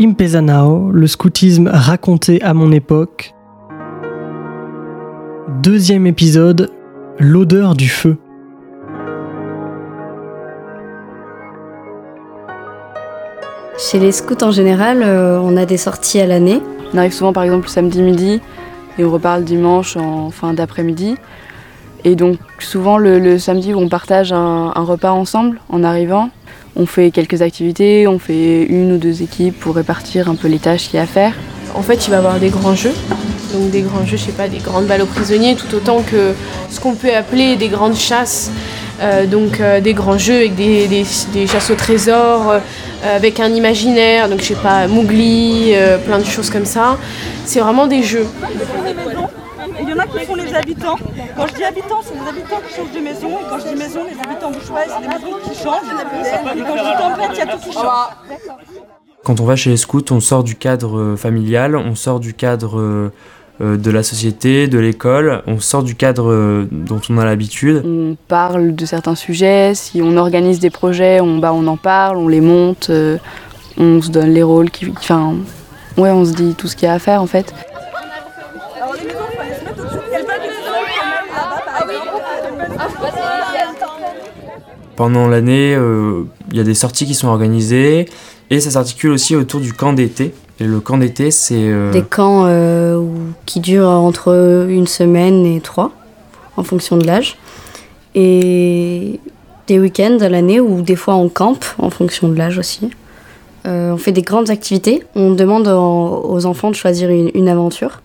Impezanao, le scoutisme raconté à mon époque. Deuxième épisode, l'odeur du feu. Chez les scouts en général, euh, on a des sorties à l'année. On arrive souvent par exemple le samedi midi et on repart le dimanche en fin d'après-midi. Et donc souvent le, le samedi on partage un, un repas ensemble en arrivant. On fait quelques activités, on fait une ou deux équipes pour répartir un peu les tâches qu'il y a à faire. En fait, il va y avoir des grands jeux. Donc des grands jeux, je sais pas, des grandes balles aux prisonniers, tout autant que ce qu'on peut appeler des grandes chasses. Euh, donc euh, des grands jeux avec des, chasses au trésor, euh, avec un imaginaire, donc je sais pas, Mowgli, plein de choses comme ça. C'est vraiment des jeux. Il y en a qui sont les habitants. Quand je dis habitants, c'est les habitants qui changent de maison. Et quand je dis maison, les habitants bouchois, c'est les maisons qui changent. Et quand je dis tempête, il y a tout qui change. Quand on va chez les scouts, on sort du cadre euh, familial, on sort du cadre euh, euh, de la société, de l'école, on sort du cadre dont on a l'habitude. On parle de certains sujets, si on organise des projets, on, bah, on en parle, on les monte, on se donne les rôles, qui, enfin, ouais, on se dit tout ce qu'il y a à faire en fait. Alors les maisons, il fallait se mettre au-dessus de quelqu'un qui se là-bas, par exemple. Pendant l'année, euh, il y a des sorties qui sont organisées et ça s'articule aussi autour du camp d'été. Et le camp d'été, c'est euh, Des camps euh, qui durent entre une semaine et trois, en fonction de l'âge. Et des week-ends à l'année où des fois on campe, en fonction de l'âge aussi. On fait des grandes activités. On demande aux enfants de choisir une aventure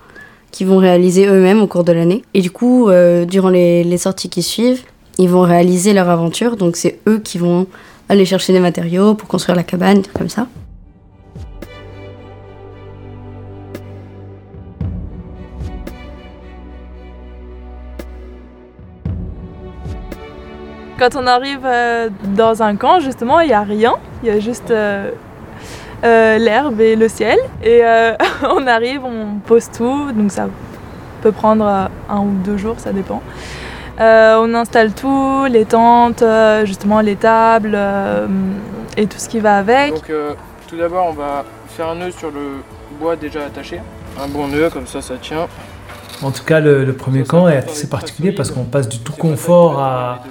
qu'ils vont réaliser eux-mêmes au cours de l'année. Et du coup, euh, durant les, sorties qui suivent, ils vont réaliser leur aventure. Donc c'est eux qui vont aller chercher des matériaux pour construire la cabane, comme ça. Quand on arrive euh, dans un camp, justement, il n'y a rien. Il y a juste euh, l'herbe et le ciel. Et euh, on arrive, on pose tout. Donc ça peut prendre euh, un ou deux jours, ça dépend. Euh, on installe tout, les tentes, justement les tables euh, et tout ce qui va avec. Donc euh, tout d'abord on va faire un nœud sur le bois déjà attaché. Un bon nœud comme ça ça tient. En tout cas, le, le premier camp est assez particulier parce qu'on passe du tout confort à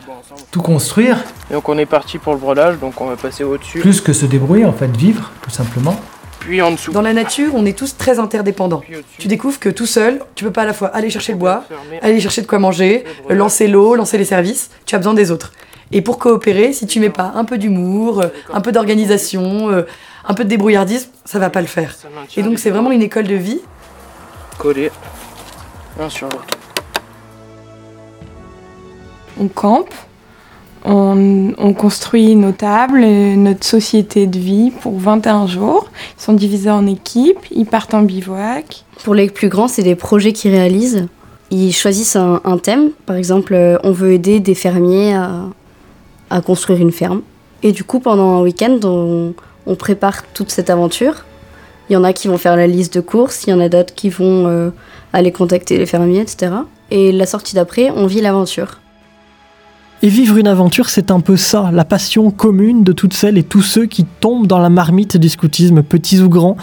tout construire, Et donc on est parti pour le brodage, donc on va passer au-dessus, plus que se débrouiller, en fait, vivre, tout simplement. puis en dessous. Dans la nature, on est tous très interdépendants. Tu découvres que tout seul, tu peux pas à la fois aller chercher le bois, aller chercher de quoi manger, lancer l'eau, lancer les services, tu as besoin des autres. Et pour coopérer, si tu mets pas un peu d'humour, un peu d'organisation, euh, un peu de débrouillardisme, ça va pas le faire. Et donc c'est vraiment une école de vie. collés l'un sur l'autre. On campe, on, on construit nos tables, notre société de vie pour 21 jours. Ils sont divisés en équipes, ils partent en bivouac. Pour les plus grands, c'est des projets qu'ils réalisent. Ils choisissent un, thème. Par exemple, euh, on veut aider des fermiers à, construire une ferme. Et du coup, pendant un week-end, on, on prépare toute cette aventure. Il y en a qui vont faire la liste de courses, il y en a d'autres qui vont euh, aller contacter les fermiers, etc. Et la sortie d'après, on vit l'aventure. Et vivre une aventure, c'est un peu ça, la passion commune de toutes celles et tous ceux qui tombent dans la marmite du scoutisme, petits ou grands.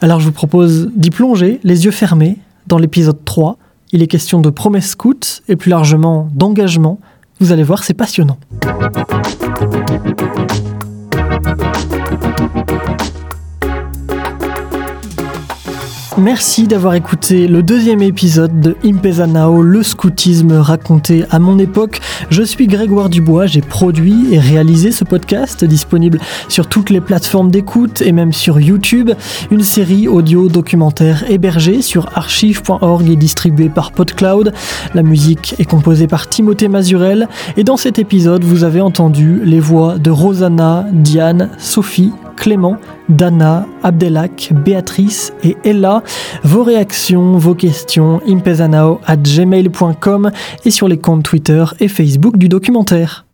Alors je vous propose d'y plonger, les yeux fermés, dans l'épisode 3. Il est question de promesses scouts et plus largement d'engagement. Vous allez voir, c'est passionnant. Merci d'avoir écouté le deuxième épisode de Impezanao, le scoutisme raconté à mon époque. Je suis Grégoire Dubois, j'ai produit et réalisé ce podcast disponible sur toutes les plateformes d'écoute et même sur YouTube. Une série audio documentaire hébergée sur archive.org et distribuée par PodCloud. La musique est composée par Timothée Mazurel et dans cet épisode vous avez entendu les voix de Rosanna, Diane, Sophie, Clément, Dana, Abdelak, Béatrice et Ella. Vos réactions, vos questions, impezanao at gmail.com et sur les comptes Twitter et Facebook du documentaire.